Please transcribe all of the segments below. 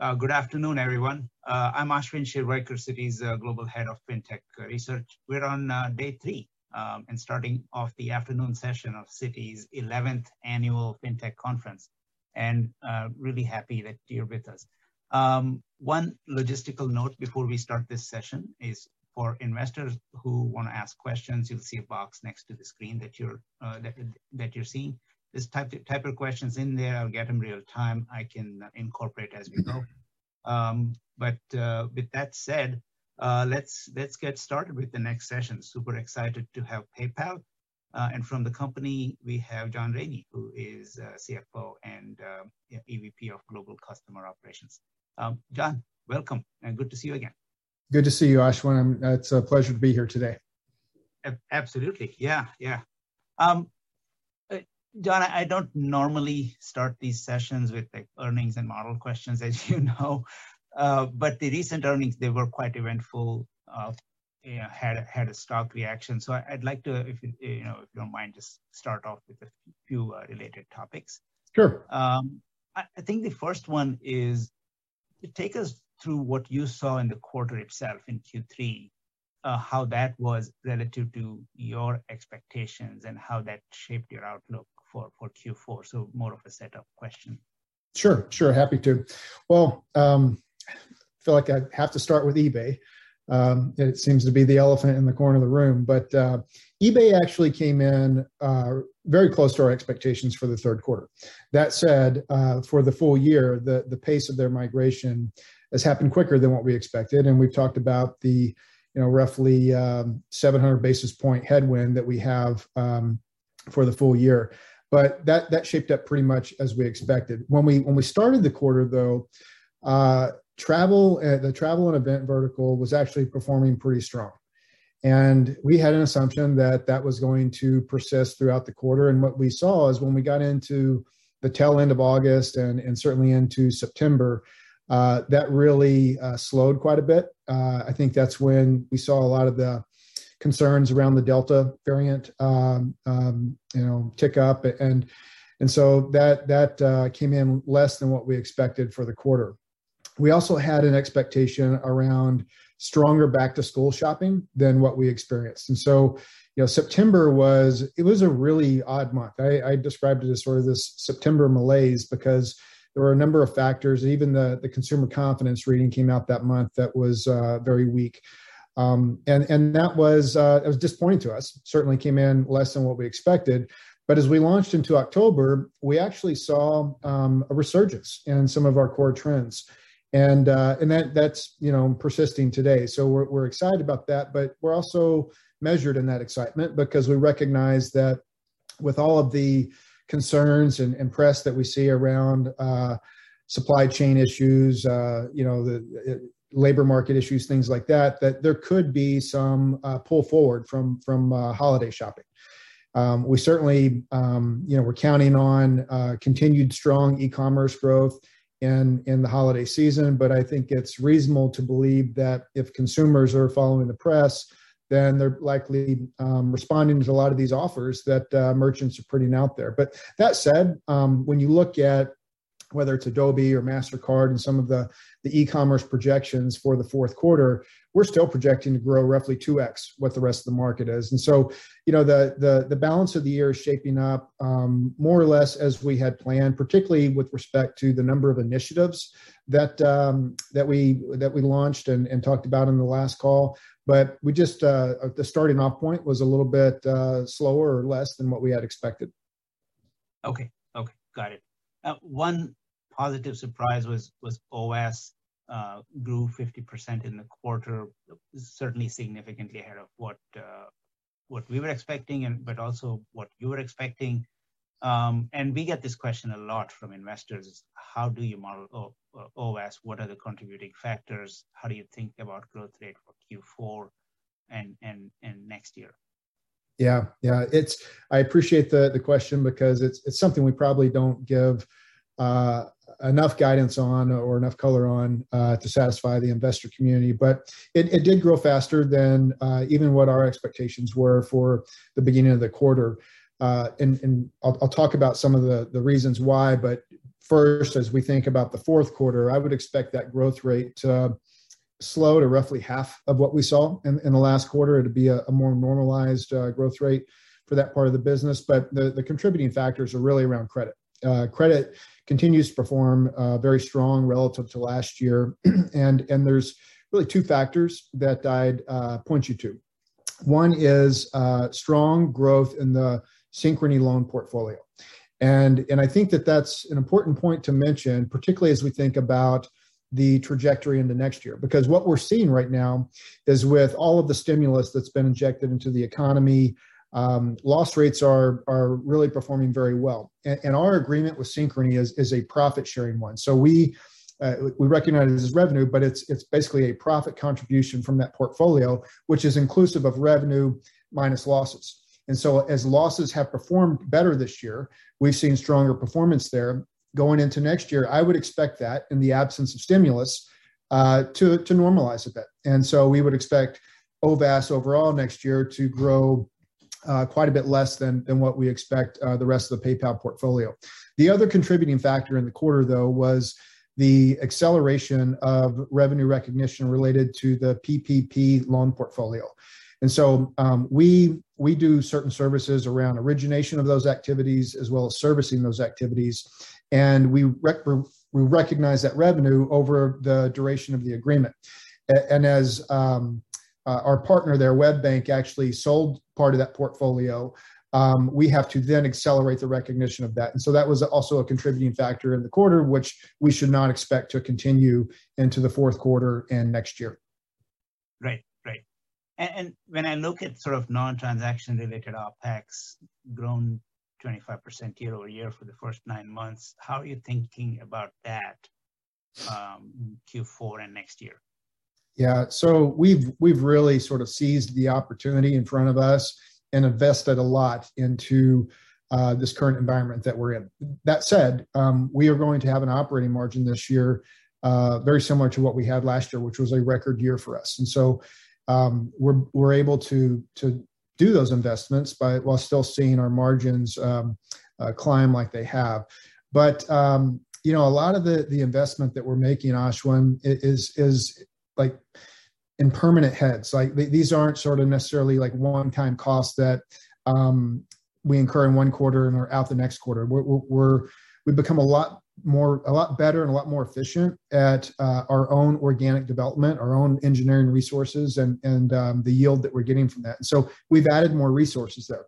Uh, good afternoon, everyone. Uh, I'm Ashwin Shirvaikar, Citi's uh, Global Head of Fintech Research. We're on day three, um, and starting off the afternoon session of Citi's 11th Annual Fintech Conference, and really happy that you're with us. Um, one logistical note before we start this session is for investors who want to ask questions, you'll see a box next to the screen that you're, that, that you're seeing. Just type of, type of questions in there. I'll get them real time. I can incorporate as we go. Um, but uh, with that said, uh, let's let's get started with the next session. Super excited to have PayPal. Uh, and from the company, we have John Rainey, who is uh, CFO and EVP of Global Customer Operations. Um, John, welcome, and good to see you again. Good to see you, Ashwin. It's a pleasure to be here today. Absolutely. Yeah, yeah. Um, John, I don't normally start these sessions with earnings and model questions, as you know. Uh, but the recent earnings, they were quite eventful, uh, you had had a stock reaction. So I'd like to, if you don't mind, just start off with a few uh, related topics. Sure. Um, I think the first one is, to take us through what you saw in the quarter itself in Q3, uh, how that was relative to your expectations and how that shaped your outlook for Q4. So More of a setup question. Sure. Sure. Happy to. Well, um, I feel like I have to start with eBay. Um, it seems to be the elephant in the corner of the room. But uh, eBay actually came in uh, very close to our expectations for the third quarter. That said, uh, for the full year, the pace of their migration has happened quicker than what we expected, and we've talked about the you know roughly um, 700 basis point headwind that we have for the full year. But that that shaped up pretty much as we expected. When we when we started the quarter, though, uh, travel uh, the travel and event vertical was actually performing pretty strong. And we had an assumption that that was going to persist throughout the quarter. And what we saw is when we got into the tail end of August and certainly into September, uh, that really slowed quite a bit. I think that's when we saw a lot of the concerns around the Delta variant um, um, you know, tick up. And and so that that uh, came in less than what we expected for the quarter. We also had an expectation around stronger back-to-school shopping than what we experienced. And so you know September was it was a really odd month. I described it as sort of this September malaise because there were a number of factors. Even the consumer confidence reading came out that month that was uh, very weak. Um, that was uh, it was disappointing to us. Certainly came in less than what we expected. But as we launched into October, we actually saw um, a resurgence in some of our core trends. And uh, and that that's you know persisting today. So we're we're excited about that, but we're also measured in that excitement because we recognize that with all of the concerns and press that we see around uh, supply chain issues, uh, you know, the labor market issues, things like that that there could be some uh, pull forward from from uh, holiday shopping. Um, um We're counting on uh, continued strong e-commerce growth in in the holiday season. But I think it's reasonable to believe that if consumers are following the press, then they're likely um, responding to a lot of these offers that merchants are putting out there. But that said, um, when you look at whether it's Adobe or Mastercard and some of the the e-commerce projections for the fourth quarter, we're still projecting to grow roughly 2x what the rest of the market is. And so, you know, the the, the balance of the year is shaping up more or less as we had planned, particularly with respect to the number of initiatives that that we that we launched and and talked about in the last call. But we just uh, the starting off point was a little bit uh, slower or less than what we had expected. Okay. Okay. Got it. Uh, one positive surprise was was OVAS uh, grew 50% in the quarter, certainly significantly ahead of what uh, what we were expecting, and but also what you were expecting. Um, and we get this question a lot from investors, how do you model OVAS? What are the contributing factors? How do you think about growth rate for Q4 and and and next year? Yeah. Yeah. It's I appreciate the the question because it's it's something we probably don't give uh, enough guidance on or enough color on uh, to satisfy the investor community. But it did grow faster than uh, even what our expectations were for the beginning of the quarter. And and I'll talk about some of the reasons why, but first, as we think about the fourth quarter, I would expect that growth rate to slow to roughly half of what we saw in, in the last quarter. It'd be a, a more normalized uh, growth rate for that part of the business. But the, the contributing factors are really around credit. Uh, credit continues to perform uh, very strong relative to last year, and and there's really two factors that I'd uh, point you to. One is uh, strong growth in the Synchrony loan portfolio. And, and I think that that's an important point to mention, particularly as we think about the trajectory into next year. Because what we're seeing right now is with all of the stimulus that's been injected into the economy, um, loss rates are are really performing very well. And, and, our agreement with Synchrony is is a profit sharing one. So we uh, we recognize it as revenue, but it's it's basically a profit contribution from that portfolio, which is inclusive of revenue minus losses. And so, as losses have performed better this year, we've seen stronger performance there. Going into next year, I would expect that in the absence of stimulus uh, to, to normalize a bit. And so, we would expect OVAS overall next year to grow uh, quite a bit less than, than what we expect uh, the rest of the PayPal portfolio. The other contributing factor in the quarter, though, was the acceleration of revenue recognition related to the PPP loan portfolio. And so um, we we do certain services around origination of those activities as well as servicing those activities, and we rec- we recognize that revenue over the duration of the agreement. And as um, uh, our partner there, WebBank, actually sold part of that portfolio, um, we have to then accelerate the recognition of that. And so that was also a contributing factor in the quarter, which we should not expect to continue into the fourth quarter and next year. Right. And, and when I look at sort of non-transaction related OPEX grown 25% year over year for the first nine months, how are you thinking about that um, Q4 and next year? Yeah, so we've we've really sort of seized the opportunity in front of us and invested a lot into uh, this current environment that we're in. That said, um, we are going to have an operating margin this year uh, very similar to what we had last year, which was a record year for us. And so um, we're we're able to to do those investments by while still seeing our margins um, uh, climb like they have. But um, you know, a lot of the the investment that we're making, Ashwin, is is like in permanent heads. Like these aren't sort of necessarily like one time costs that um, we incur in one quarter and are out the next quarter. We're, we're, we've become a lot more a lot better and a lot more efficient at uh, our own organic development our own engineering resources and and um, the yield that we're getting from that. And so we've added more resources there.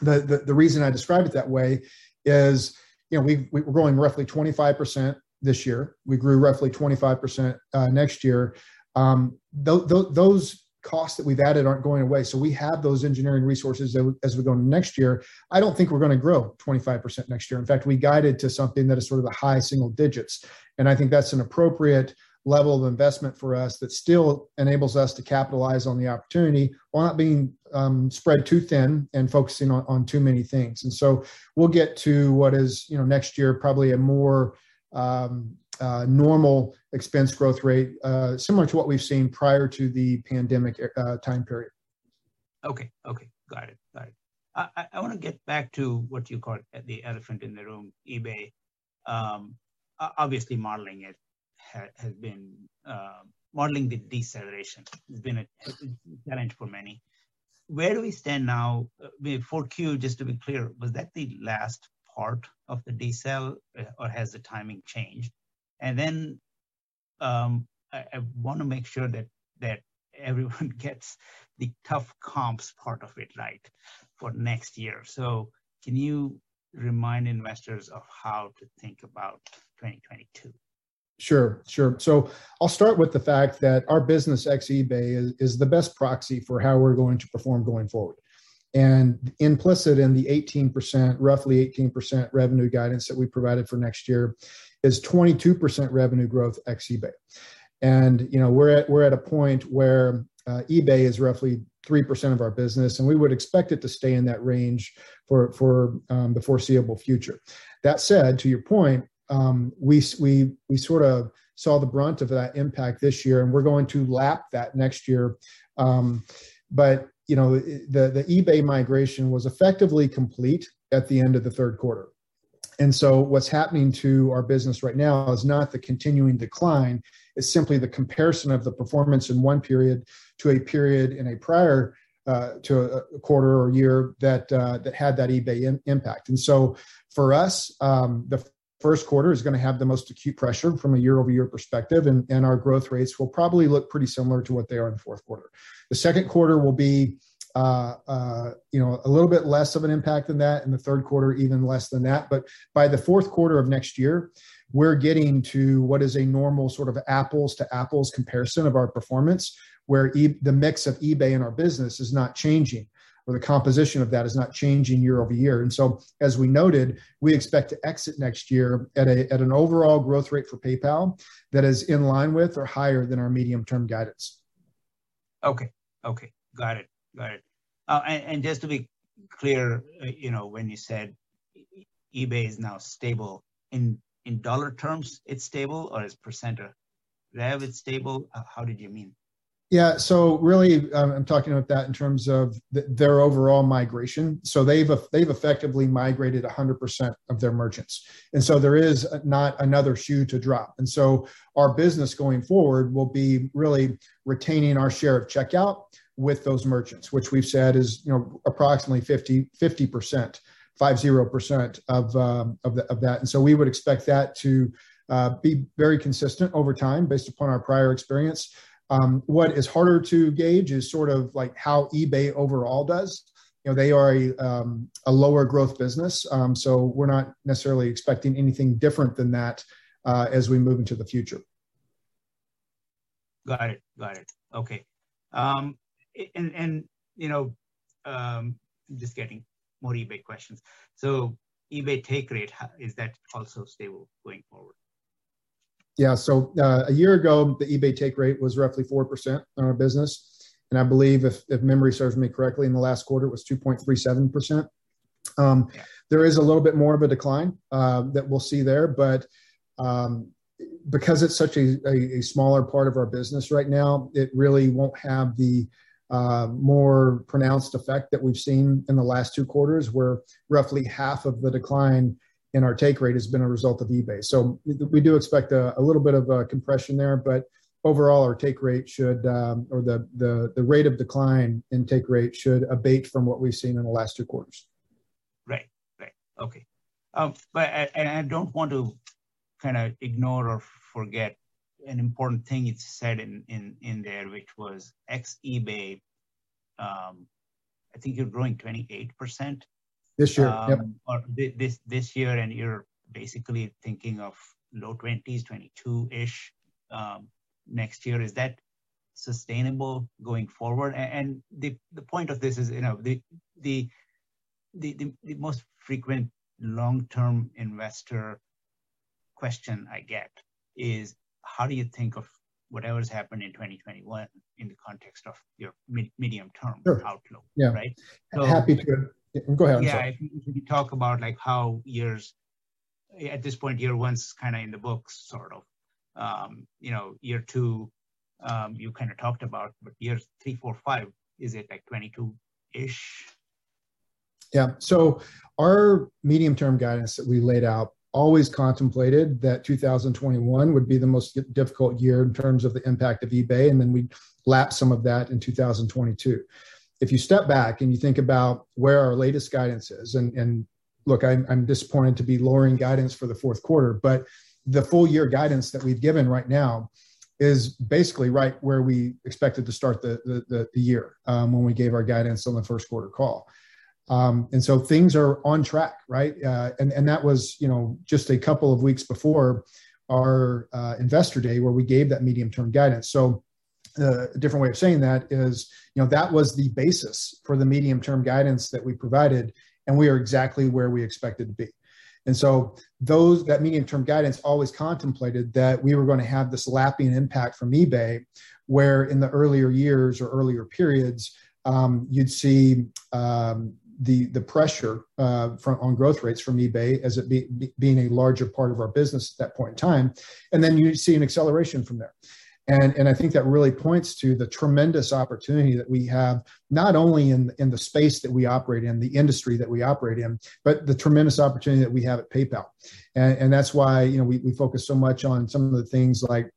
The the, the reason i describe it that way is you know we, we're growing roughly 25% this year. We grew roughly 25% uh, next year. Um, th- th- those costs that we've added aren't going away. So we have those engineering resources as we go next year. I don't think we're going to grow 25% next year. In fact, we guided to something that is sort of the high single digits. And I think that's an appropriate level of investment for us that still enables us to capitalize on the opportunity while not being um, spread too thin and focusing on, on too many things. And so we'll get to what is, you know, next year probably a more um, uh, normal expense growth rate, uh, similar to what we've seen prior to the pandemic uh, time period. Okay, okay, got it, got it. I, I want to get back to what you call the elephant in the room, eBay. Um, obviously, modeling it ha, has been uh, modeling the deceleration has been a, challenge for many. Where do we stand now? Uh, for Q, just to be clear, was that the last part of the decel, uh, or has the timing changed? And then um, I, I want to make sure that that everyone gets the tough comps part of it right for next year. So can you remind investors of how to think about 2022? Sure, sure. So I'll start with the fact that our business ex eBay is, is the best proxy for how we're going to perform going forward. And implicit in the 18%, roughly 18% revenue guidance that we provided for next year is 22% revenue growth ex eBay. And you know we're at we're at a point where uh, eBay is roughly three percent of our business, and we would expect it to stay in that range for for um, the foreseeable future. That said, to your point, um, we we we sort of saw the brunt of that impact this year, and we're going to lap that next year. Um, but you know the the eBay migration was effectively complete at the end of the third quarter And so what's happening to our business right now is not the continuing decline, it's simply the comparison of the performance in one period to a period in a prior uh, to a, quarter or year that uh, that had that eBay in, impact. And so for us, um, the first quarter is going to have the most acute pressure from a year over year perspective, and, and our growth rates will probably look pretty similar to what they are in the fourth quarter. The second quarter will be uh, uh, you know, a little bit less of an impact than that. In the third quarter, even less than that. But by the fourth quarter of next year, we're getting to what is a normal sort of apples to apples comparison of our performance, where e- the mix of eBay in our business is not changing or the composition of that is not changing year over year. And so, as we noted, we expect to exit next year at, a, at an overall growth rate for PayPal that is in line with or higher than our medium term guidance. Okay. Okay. Got it. It. Uh, and, and, just to be clear, uh, you know, when you said eBay is now stable in in dollar terms, it's stable, or as percent of rev, it's stable. Uh, how did you mean? Yeah, so really, um, I'm talking about that in terms of the, their overall migration. So they've they've effectively migrated 100% of their merchants, and so there is not another shoe to drop. And so our business going forward will be really retaining our share of checkout with those merchants, which we've said is you know approximately 50 percent, five zero percent of um, of, the, of that, and so we would expect that to uh, be very consistent over time based upon our prior experience. Um, what is harder to gauge is sort of like how eBay overall does. You know, they are a, um, a lower growth business, um, so we're not necessarily expecting anything different than that uh, as we move into the future. Got it. Got it. Okay. Um, and and you know, um, just getting more eBay questions. So eBay take rate is that also stable going forward? Yeah. So uh, a year ago, the eBay take rate was roughly four percent on our business, and I believe, if, if memory serves me correctly, in the last quarter it was two point three seven percent. Um, there is a little bit more of a decline uh, that we'll see there, but um, because it's such a, a, a, smaller part of our business right now, it really won't have the uh, more pronounced effect that we've seen in the last two quarters, where roughly half of the decline in our take rate has been a result of eBay. So we do expect a, a little bit of a compression there, but overall our take rate should, um, or the, the, the rate of decline in take rate should abate from what we've seen in the last two quarters. Right, right, okay. Um, but and I don't want to kind of ignore or forget an important thing it said in in in there, which was ex eBay. Um, I think you're growing 28 percent this year, um, yep. or this this year, and you're basically thinking of low 20s, 22 ish um, next year. Is that sustainable going forward? And, and the the point of this is, you know, the the the, the, the most frequent long term investor question I get is how do you think of whatever's happened in 2021 in the context of your mid- medium term sure. outlook? Yeah. Right. So, Happy to. Go ahead. Yeah. If, if you talk about like how years at this point, year one's kind of in the books, sort of. Um, you know, year two, um, you kind of talked about, but year three, four, five, is it like 22 ish? Yeah. So our medium term guidance that we laid out always contemplated that 2021 would be the most difficult year in terms of the impact of eBay, and then we lap some of that in 2022. If you step back and you think about where our latest guidance is, and, and look, I'm, I'm disappointed to be lowering guidance for the fourth quarter, but the full year guidance that we've given right now is basically right where we expected to start the, the, the, the year um, when we gave our guidance on the first quarter call. Um, and so things are on track, right? Uh, and and that was you know just a couple of weeks before our uh, investor day where we gave that medium term guidance. So uh, a different way of saying that is you know that was the basis for the medium term guidance that we provided, and we are exactly where we expected to be. And so those that medium term guidance always contemplated that we were going to have this lapping impact from eBay, where in the earlier years or earlier periods um, you'd see um, the the pressure uh, from on growth rates from eBay as it be, be, being a larger part of our business at that point in time, and then you see an acceleration from there. And, and I think that really points to the tremendous opportunity that we have, not only in, in the space that we operate in, the industry that we operate in, but the tremendous opportunity that we have at PayPal. And, and that's why, you know, we, we focus so much on some of the things like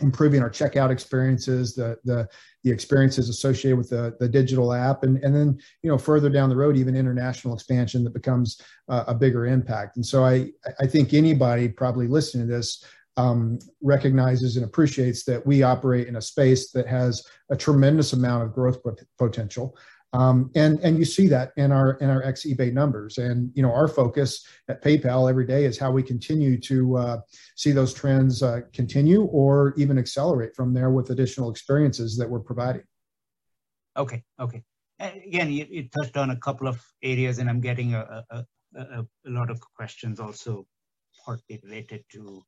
improving our checkout experiences, the the the experiences associated with the the digital app, and and then you know further down the road, even international expansion that becomes uh, a bigger impact. And so I I think anybody probably listening to this um, recognizes and appreciates that we operate in a space that has a tremendous amount of growth potential. Um, and and you see that in our in our ex eBay numbers. And you know our focus at PayPal every day is how we continue to uh, see those trends uh, continue or even accelerate from there with additional experiences that we're providing. Okay, okay. Again, you, you touched on a couple of areas, and I'm getting a, a, a, a lot of questions also partly related to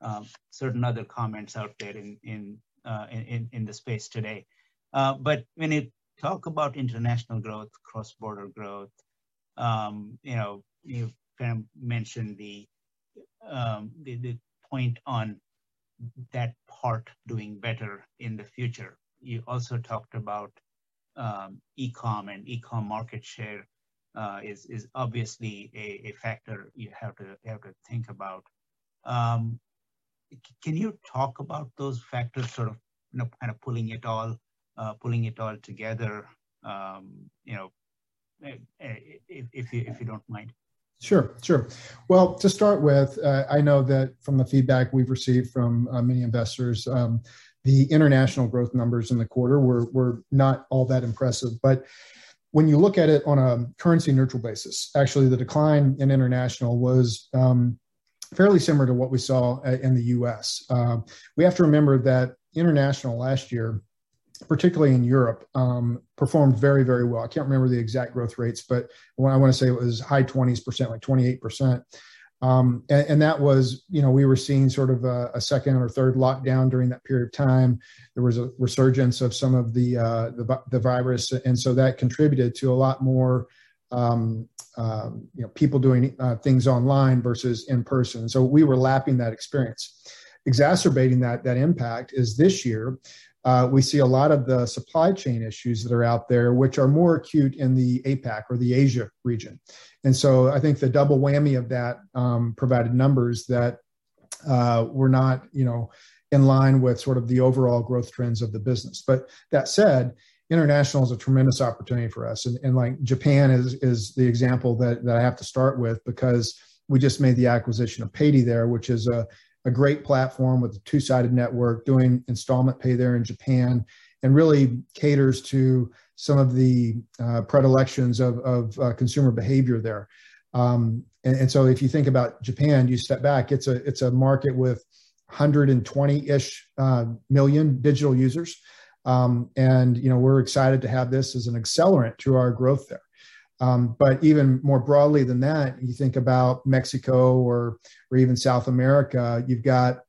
um, certain other comments out there in in uh, in, in the space today. Uh, but when it talk about international growth, cross-border growth. Um, you know, you kind of mentioned the, um, the, the point on that part doing better in the future. You also talked about um, e-com and e-com market share uh, is is obviously a, a, factor you have to have to think about. Um, can you talk about those factors, sort of, you know, kind of pulling it all uh, pulling it all together, um, you know, eh, eh, if, if, you, if you don't mind. Sure, sure. Well, to start with, uh, I know that from the feedback we've received from uh, many investors, um, the international growth numbers in the quarter were, were not all that impressive. But when you look at it on a currency neutral basis, actually the decline in international was um, fairly similar to what we saw uh, in the US. Uh, we have to remember that international last year particularly in Europe, um, performed very, very well. I can't remember the exact growth rates, but when I want to say it was high 20s percent, like 28 percent. Um, and, and, that was, you know, we were seeing sort of a, a, second or third lockdown during that period of time. There was a resurgence of some of the uh, the, the virus, and so that contributed to a lot more, um, um, you know, people doing uh, things online versus in person. So we were lapping that experience. Exacerbating that that impact is this year uh, we see a lot of the supply chain issues that are out there, which are more acute in the APAC or the Asia region. And so I think the double whammy of that um, provided numbers that uh, were not, you know, in line with sort of the overall growth trends of the business. But that said, international is a tremendous opportunity for us. And, and like Japan is, is the example that, that I have to start with because we just made the acquisition of Paidy there, which is a, a great platform with a two-sided network doing installment pay there in Japan and really caters to some of the uh, predilections of, of uh, consumer behavior there. Um, and, and, so if you think about Japan, you step back, it's a, it's a market with 120-ish uh, million digital users. Um, and, you know, we're excited to have this as an accelerant to our growth there. Um, but even more broadly than that, you think about Mexico or or even South America, you've got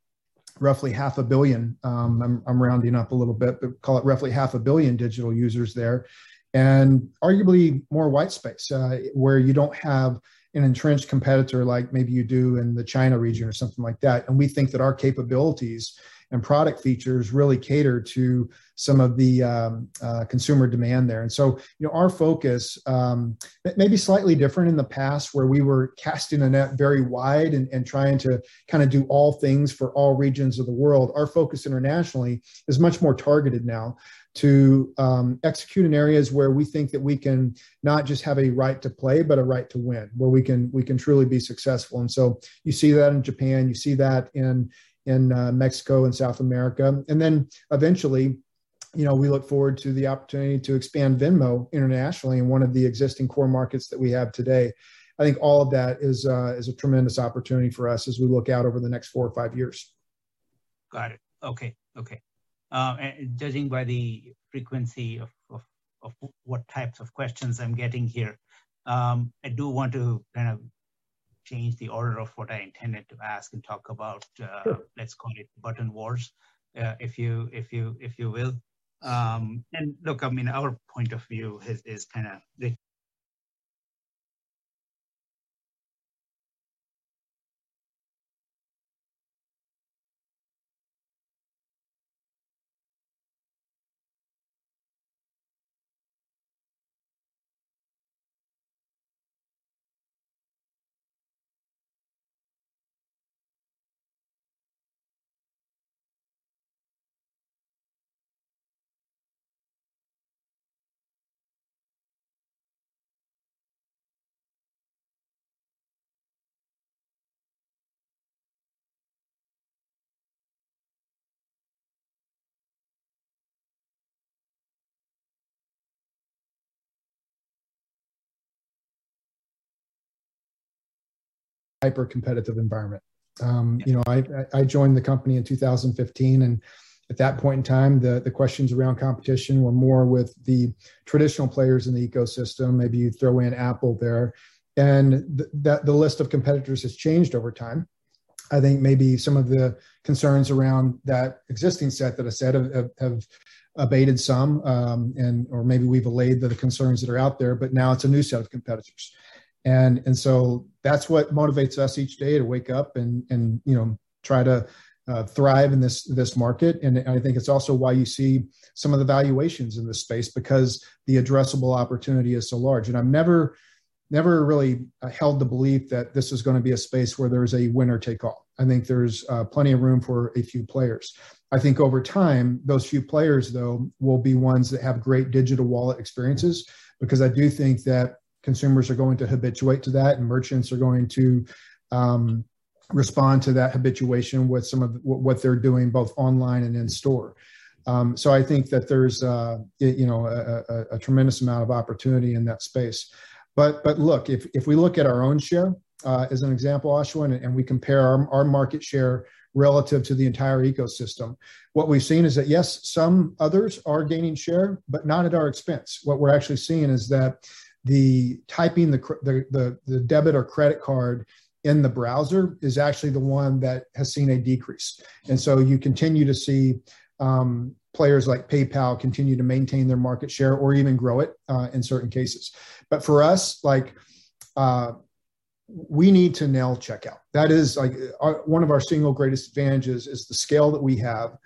roughly half a billion. Um, I'm, I'm rounding up a little bit, but call it roughly half a billion digital users there, and arguably more white space uh, where you don't have an entrenched competitor like maybe you do in the China region or something like that. And we think that our capabilities and product features really cater to some of the um, uh, consumer demand there. And so, you know, our focus um, may be slightly different in the past where we were casting a net very wide and, and trying to kind of do all things for all regions of the world. Our focus internationally is much more targeted now to um, execute in areas where we think that we can not just have a right to play but a right to win where we can we can truly be successful and so you see that in japan you see that in in uh, Mexico and South America. And then eventually, you know, we look forward to the opportunity to expand Venmo internationally in one of the existing core markets that we have today. I think all of that is uh, is a tremendous opportunity for us as we look out over the next four or five years. Got it. Okay. Okay. Uh, and judging by the frequency of, of, of what types of questions I'm getting here, um, I do want to kind of change the order of what I intended to ask and talk about. Uh, sure. Let's call it button wars, uh, if you if you if you will. Um, and look, I mean, our point of view is is kind of hyper competitive environment. Um, you know, I, I joined the company in 2015, and at that point in time, the, the questions around competition were more with the traditional players in the ecosystem. Maybe you throw in Apple there, and th- that the list of competitors has changed over time. I think maybe some of the concerns around that existing set that I said have, have, have abated some, um, and or maybe we've allayed the, the concerns that are out there. But now it's a new set of competitors and and so that's what motivates us each day to wake up and and you know try to uh, thrive in this this market. And i think it's also why you see some of the valuations in this space because the addressable opportunity is so large. And i've never never really uh, held the belief that this is going to be a space where there's a winner take all. I think there's uh, plenty of room for a few players. I think over time those few players though will be ones that have great digital wallet experiences because i do think that consumers are going to habituate to that and merchants are going to um, respond to that habituation with some of what they're doing both online and in store um, so i think that there's uh, you know a, a, a, tremendous amount of opportunity in that space but but look if, if we look at our own share uh, as an example ashwin and we compare our, our market share relative to the entire ecosystem. What we've seen is that, yes, some others are gaining share, but not at our expense. What we're actually seeing is that the typing the, the, the, the debit or credit card in the browser is actually the one that has seen a decrease. And so you continue to see um, players like PayPal continue to maintain their market share or even grow it uh, in certain cases. But for us, like, uh, we need to nail checkout. That is like our, one of our single greatest advantages is the scale that we have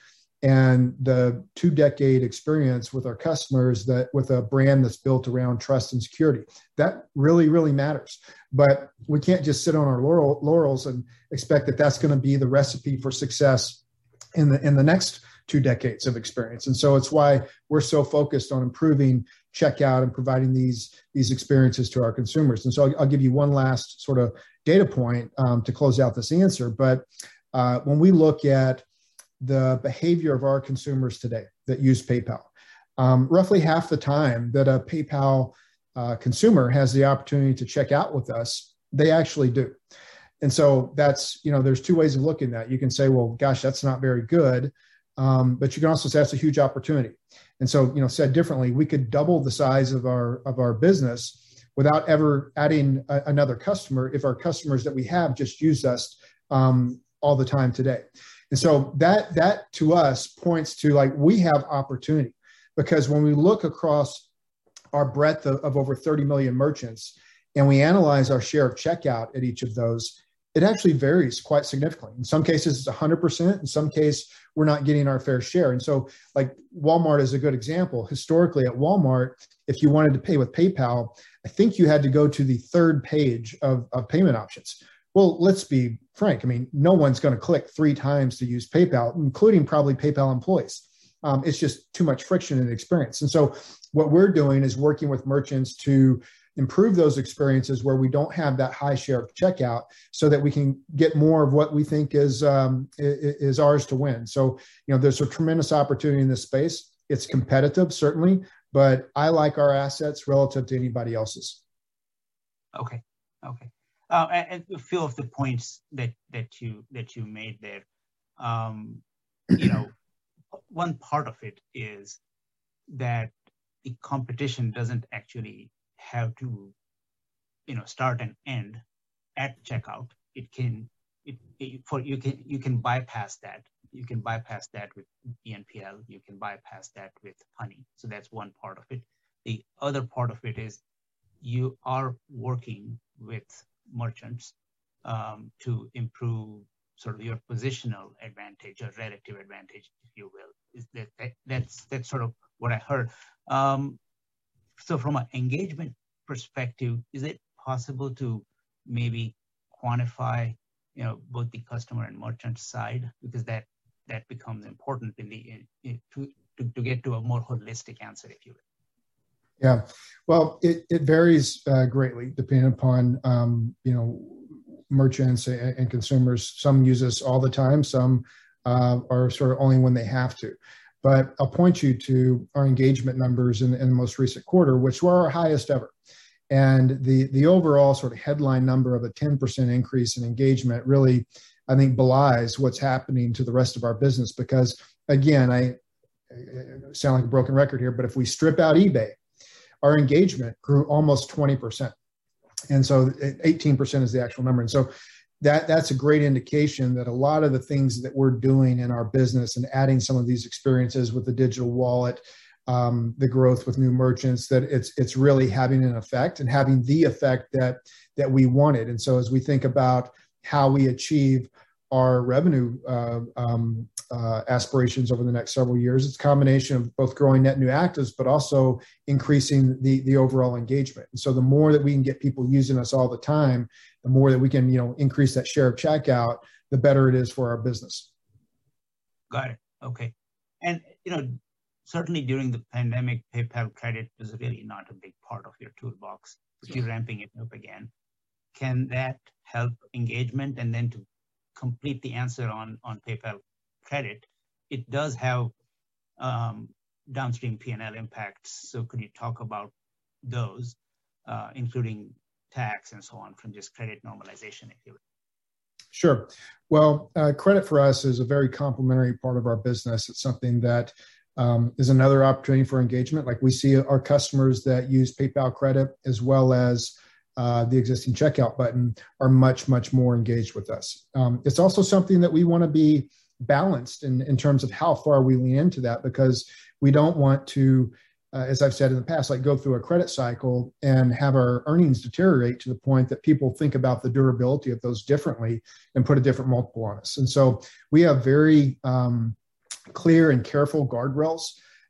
and the two decade experience with our customers that with a brand that's built around trust and security. That really really matters. But we can't just sit on our laurel, laurels and expect that that's going to be the recipe for success in the in the next two decades of experience. And so it's why we're so focused on improving checkout and providing these these experiences to our consumers. And so i'll, I'll give you one last sort of data point um, to close out this answer. But uh, when we look at the behavior of our consumers today that use PayPal. Um, roughly half the time that a PayPal uh, consumer has the opportunity to check out with us, they actually do. And so that's, you know, there's two ways of looking at that. You can say, well, gosh, that's not very good. Um, but you can also say that's a huge opportunity. And so, you know, said differently, we could double the size of our of our business without ever adding a, another customer if our customers that we have just use us um, all the time today. And so that that to us points to like we have opportunity because when we look across our breadth of, of over 30 million merchants and we analyze our share of checkout at each of those, it actually varies quite significantly. In some cases, it's 100%. In some case, we're not getting our fair share. And so, like Walmart is a good example. Historically, at Walmart, if you wanted to pay with PayPal, I think you had to go to the third page of, of payment options. Well, let's be frank. I mean, no one's going to click three times to use PayPal, including probably PayPal employees. Um, it's just too much friction the experience. And so, what we're doing is working with merchants to improve those experiences where we don't have that high share of checkout, so that we can get more of what we think is um, is ours to win. So, you know, there's a tremendous opportunity in this space. It's competitive, certainly, but I like our assets relative to anybody else's. Okay. Okay uh, and a few of the points that that you that you made there. Um, you know, one part of it is that the competition doesn't actually have to, you know, start and end at checkout. It can, it, it for you can you can bypass that. You can bypass that with BNPL. You can bypass that with Honey. So that's one part of it. The other part of it is you are working with merchants um, to improve sort of your positional advantage or relative advantage, if you will. Is that, that that's that's sort of what I heard. Um, so from an engagement perspective, is it possible to maybe quantify, you know, both the customer and merchant side because that that becomes important in the in, in, to, to to get to a more holistic answer, if you will. Yeah, well, it, it varies uh, greatly depending upon um, you know merchants and, and, consumers. Some use us all the time. Some uh, are sort of only when they have to. But I'll point you to our engagement numbers in, in the most recent quarter, which were our highest ever. And the the overall sort of headline number of a 10% increase in engagement really, I think, belies what's happening to the rest of our business. Because again, I, I sound like a broken record here, but if we strip out eBay, our engagement grew almost 20%. And so 18% is the actual number. And so that that's a great indication that a lot of the things that we're doing in our business and adding some of these experiences with the digital wallet um, the growth with new merchants that it's it's really having an effect and having the effect that that we wanted and so as we think about how we achieve our revenue uh, um, uh, aspirations over the next several years it's a combination of both growing net new actives but also increasing the the overall engagement and so the more that we can get people using us all the time the more that we can you know increase that share of checkout the better it is for our business got it okay and you know certainly during the pandemic, PayPal credit was really not a big part of your toolbox, but you're ramping it up again. Can that help engagement? And then to complete the answer on, on PayPal credit, it does have um, downstream P&L impacts. So could you talk about those, uh, including tax and so on from just credit normalization, if you will? Sure. Well, uh, credit for us is a very complementary part of our business. It's something that um, is another opportunity for engagement. Like we see our customers that use PayPal credit as well as uh, the existing checkout button are much, much more engaged with us. Um, it's also something that we want to be balanced in, in terms of how far we lean into that because we don't want to, uh, as I've said in the past, like go through a credit cycle and have our earnings deteriorate to the point that people think about the durability of those differently and put a different multiple on us. And so we have very um, clear and careful guardrails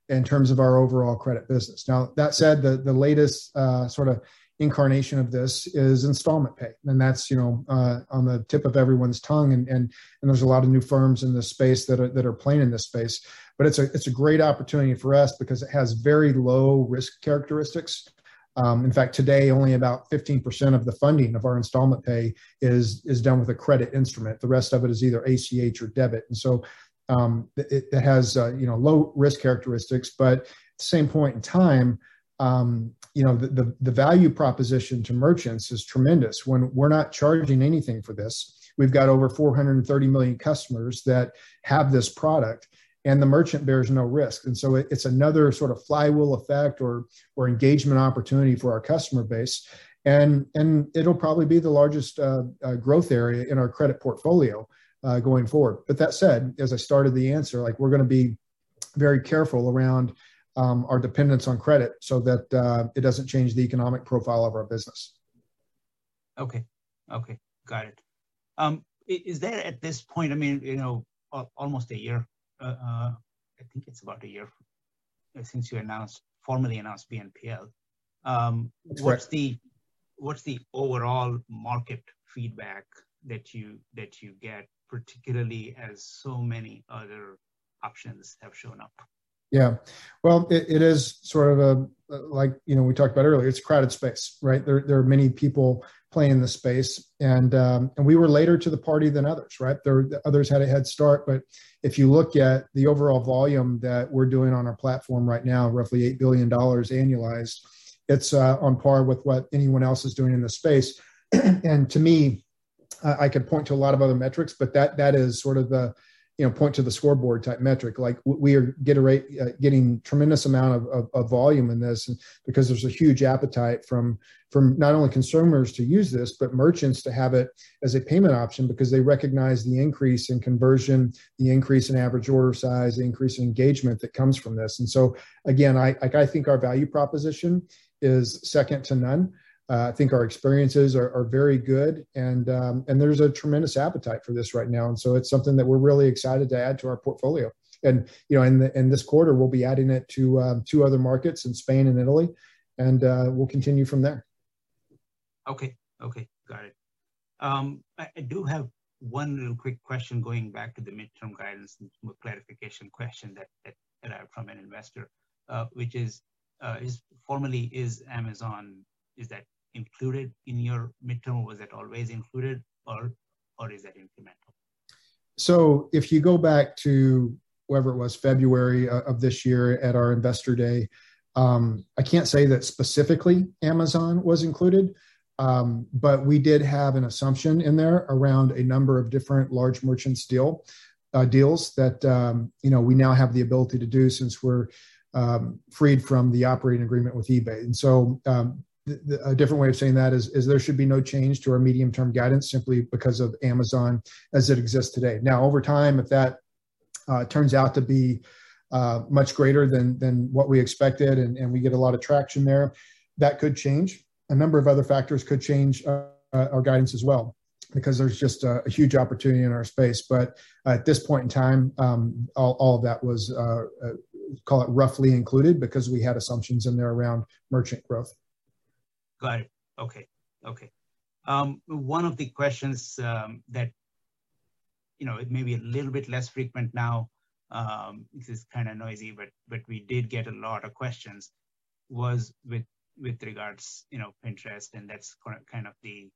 in terms of our overall credit business. Now, that said, the, the latest uh, sort of incarnation of this is installment pay. And that's you know uh, on the tip of everyone's tongue. And, and and there's a lot of new firms in this space that are that are playing in this space. But it's a it's a great opportunity for us because it has very low risk characteristics. Um, in fact today only about 15% of the funding of our installment pay is is done with a credit instrument. The rest of it is either ach or debit. And so um, it, it, has uh, you know low risk characteristics, but at the same point in time, um, you know the, the, the value proposition to merchants is tremendous. When we're not charging anything for this, we've got over 430 million customers that have this product, and the merchant bears no risk. And so it, it's another sort of flywheel effect or or engagement opportunity for our customer base. And, and it'll probably be the largest uh, uh, growth area in our credit portfolio uh, going forward. But that said, as I started the answer, like we're going to be very careful around um, our dependence on credit so that uh, it doesn't change the economic profile of our business. Okay. Okay. Got it. Um, is there at this point, I mean, you know, almost a year, uh, uh, I think it's about a year since you announced, formally announced BNPL. Um, what's the, what's the overall market feedback that you, that you get particularly as so many other options have shown up? Yeah, well, it, it is sort of a like you know we talked about earlier. It's a crowded space, right? There there are many people playing in the space, and um, and we were later to the party than others, right? There others had a head start, but if you look at the overall volume that we're doing on our platform right now, roughly eight billion dollars annualized, it's uh, on par with what anyone else is doing in the space. and to me, I could point to a lot of other metrics, but that that is sort of the you know point to the scoreboard type metric. Like we are get a rate, uh, getting tremendous amount of, of, of, volume in this because there's a huge appetite from from not only consumers to use this, but merchants to have it as a payment option because they recognize the increase in conversion, the increase in average order size, the increase in engagement that comes from this. And so again, I I think our value proposition is second to none. Uh, I think our experiences are, are very good, and um, and there's a tremendous appetite for this right now, and so it's something that we're really excited to add to our portfolio. And you know, in the, in this quarter, we'll be adding it to um, two other markets in Spain and Italy, and uh, we'll continue from there. Okay, okay, got it. Um, I, I, do have one little quick question going back to the midterm guidance and clarification question that that arrived from an investor, uh, which is uh, is formally is Amazon is that included in your midterm? Was that always included, or or is that incremental? So if you go back to whoever it was, February uh, of this year at our investor day, Um, I can't say that specifically Amazon was included, um, but we did have an assumption in there around a number of different large merchants deal uh, deals that um, you know we now have the ability to do since we're um, freed from the operating agreement with eBay. And so um, a different way of saying that is, is there should be no change to our medium term guidance simply because of Amazon as it exists today. Now, over time, if that uh, turns out to be uh, much greater than than what we expected, and, and we get a lot of traction there, that could change. A number of other factors could change uh, our guidance as well, because there's just a, a, huge opportunity in our space. But at this point in time, um, all, all of that was uh, uh, call it roughly included because we had assumptions in there around merchant growth. Got it. Okay. Okay. Um, one of the questions um, that you know it may be a little bit less frequent now um, this is kind of noisy, but but we did get a lot of questions. Was with with regards, you know, Pinterest, and that's kind of the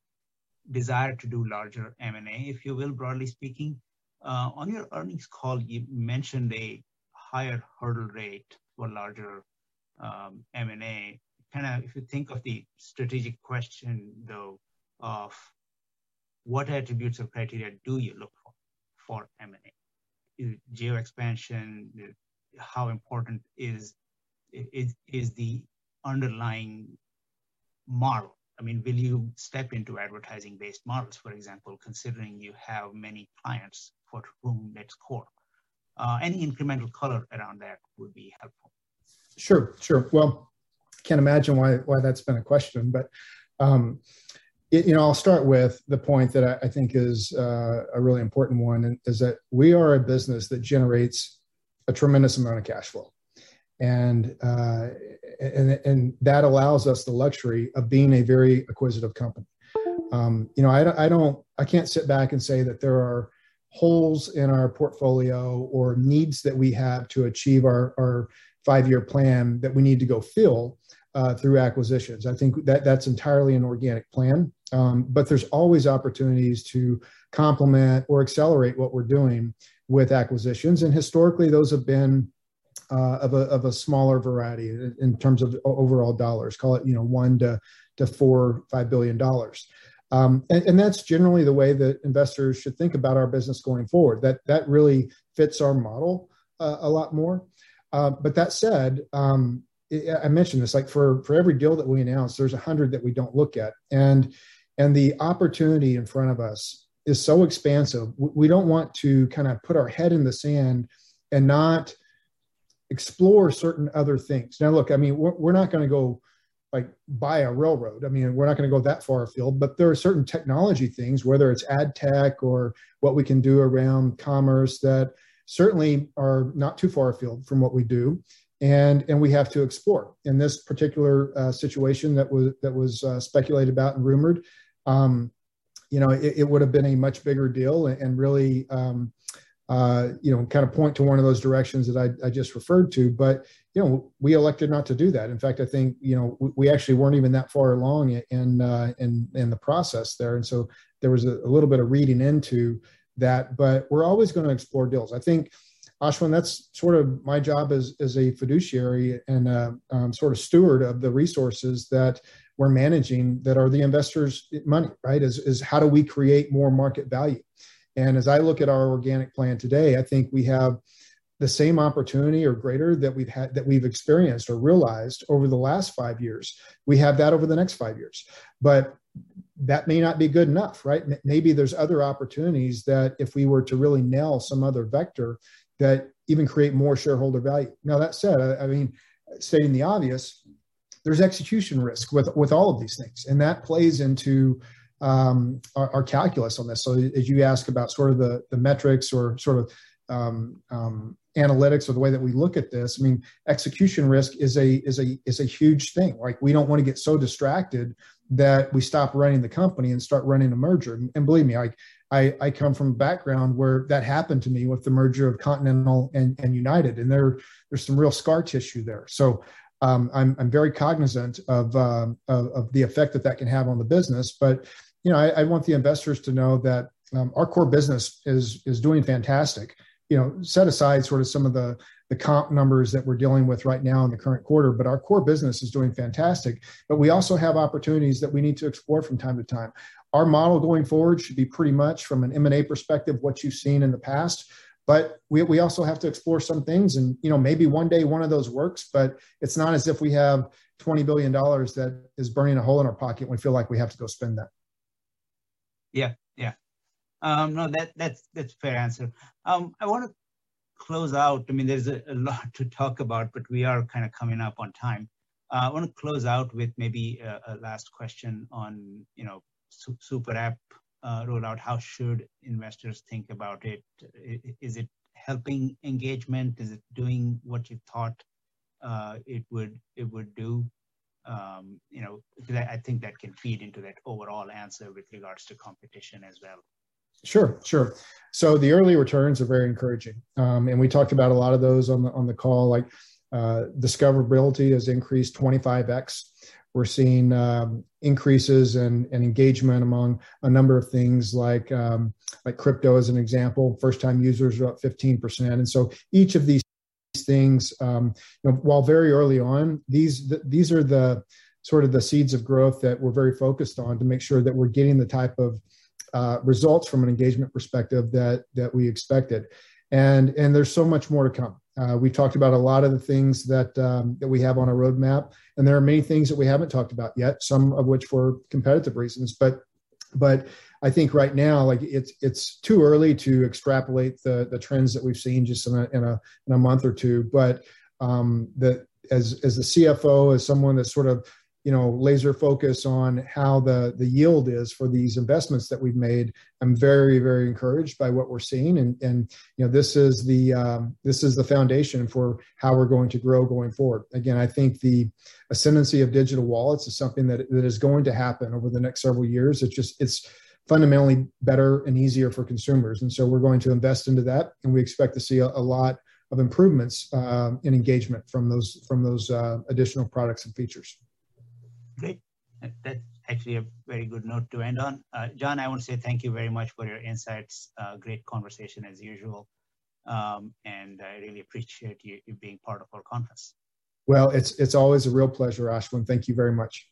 desire to do larger M&A, if you will, broadly speaking. Uh, on your earnings call, you mentioned a higher hurdle rate for larger um, M&A. Kind of, if you think of the strategic question, though, of what attributes or criteria do you look for for M&A? geo expansion, how important is, is, is the underlying model? I mean, will you step into advertising based models, for example, considering you have many clients for whom that's core? Uh, any incremental color around that would be helpful. Sure, sure. Well, can't imagine why why that's been a question, but um, it, you know, I'll start with the point that I, I think is uh, a really important one, and is that we are a business that generates a tremendous amount of cash flow, and uh, and and that allows us the luxury of being a very acquisitive company. Um, you know, I, I don't, I can't sit back and say that there are holes in our portfolio or needs that we have to achieve our, our five year plan that we need to go fill uh, through acquisitions. I think that that's entirely an organic plan. Um, but there's always opportunities to complement or accelerate what we're doing with acquisitions. And historically, those have been uh, of, a, of a smaller variety in terms of overall dollars, call it, you know, one to, to four, five billion dollars. Um, and, and, that's generally the way that investors should think about our business going forward. That that really fits our model uh, a lot more. Uh, but that said, um, I mentioned this like for for every deal that we announce, there's a hundred that we don't look at, and and the opportunity in front of us is so expansive. We don't want to kind of put our head in the sand and not explore certain other things. Now, look, I mean, we're, we're not going to go like buy a railroad. I mean, we're not going to go that far afield, but there are certain technology things, whether it's ad tech or what we can do around commerce, that certainly are not too far afield from what we do and and we have to explore. In this particular uh, situation that was that was uh, speculated about and rumored, um, you know, it, it, would have been a much bigger deal and, really, um, uh, you know, kind of point to one of those directions that I, I, just referred to. But you know, we elected not to do that. In fact, I think you know we, we actually weren't even that far along in uh, in in the process there, and so there was a, a little bit of reading into that. But we're always going to explore deals. I think Ashwin, that's sort of my job as, as a fiduciary and a, um, sort of steward of the resources that we're managing that are the investors' money, right? Is, is how do we create more market value? And as I look at our organic plan today, I think we have the same opportunity or greater that we've had that we've experienced or realized over the last five years. We have that over the next five years. But that may not be good enough, right? Maybe there's other opportunities that if we were to really nail some other vector, that even create more shareholder value. Now, that said, I, I mean, stating the obvious, there's execution risk with with all of these things, and that plays into um, our, our, calculus on this. So, as you ask about sort of the the metrics or sort of um, um, analytics or the way that we look at this, I mean, execution risk is a is a is a huge thing. Like we don't want to get so distracted that we stop running the company and start running a merger. And, believe me, I I, I come from a background where that happened to me with the merger of Continental and, and United, and there there's some real scar tissue there. So um, I'm I'm very cognizant of, um, of, of the effect that that can have on the business. But you know, I, I want the investors to know that um, our core business is is doing fantastic. you know, set aside sort of some of the the comp numbers that we're dealing with right now in the current quarter, but our core business is doing fantastic. But we also have opportunities that we need to explore from time to time. Our model going forward should be pretty much from an M&A perspective what you've seen in the past. But we, we also have to explore some things and you know maybe one day one of those works, but it's not as if we have $20 billion that is burning a hole in our pocket and we feel like we have to go spend that. Yeah, yeah. Um, no, that that's that's fair answer. Um, I want to close out. I mean, there's a, a, lot to talk about, but we are kind of coming up on time. Uh, I want to close out with maybe a, a last question on you know su- super app uh, rollout. How should investors think about it? Is it helping engagement? Is it doing what you thought uh, it would it would do? Um, you know, I think that can feed into that overall answer with regards to competition as well. Sure, sure. So the early returns are very encouraging, um, and we talked about a lot of those on the on the call. Like uh, discoverability has increased 25x. We're seeing um, increases in, in, engagement among a number of things like um, like crypto as an example. First time users are up 15%, and so each of these things, um, you know, while very early on, these th- these are the sort of the seeds of growth that we're very focused on to make sure that we're getting the type of uh, results from an engagement perspective that that we expected, and and there's so much more to come. Uh, we talked about a lot of the things that um, that we have on our roadmap, and there are many things that we haven't talked about yet. Some of which for competitive reasons, but but I think right now, like it's it's too early to extrapolate the the trends that we've seen just in a in a, in a month or two. But um, that as as the CFO, as someone that's sort of you know laser focus on how the the yield is for these investments that we've made. I'm very very encouraged by what we're seeing. And and you know this is the um, this is the foundation for how we're going to grow going forward. Again i think the ascendancy of digital wallets is something that that is going to happen over the next several years. It's just it's fundamentally better and easier for consumers. And so we're going to invest into that and we expect to see a, a lot of improvements uh, in engagement from those from those uh, additional products and features Great. That's actually a very good note to end on. Uh, John, I want to say thank you very much for your insights. Uh, great conversation as usual. Um, and I really appreciate you, you, being part of our conference. Well, it's it's always a real pleasure, Ashwin. Thank you very much.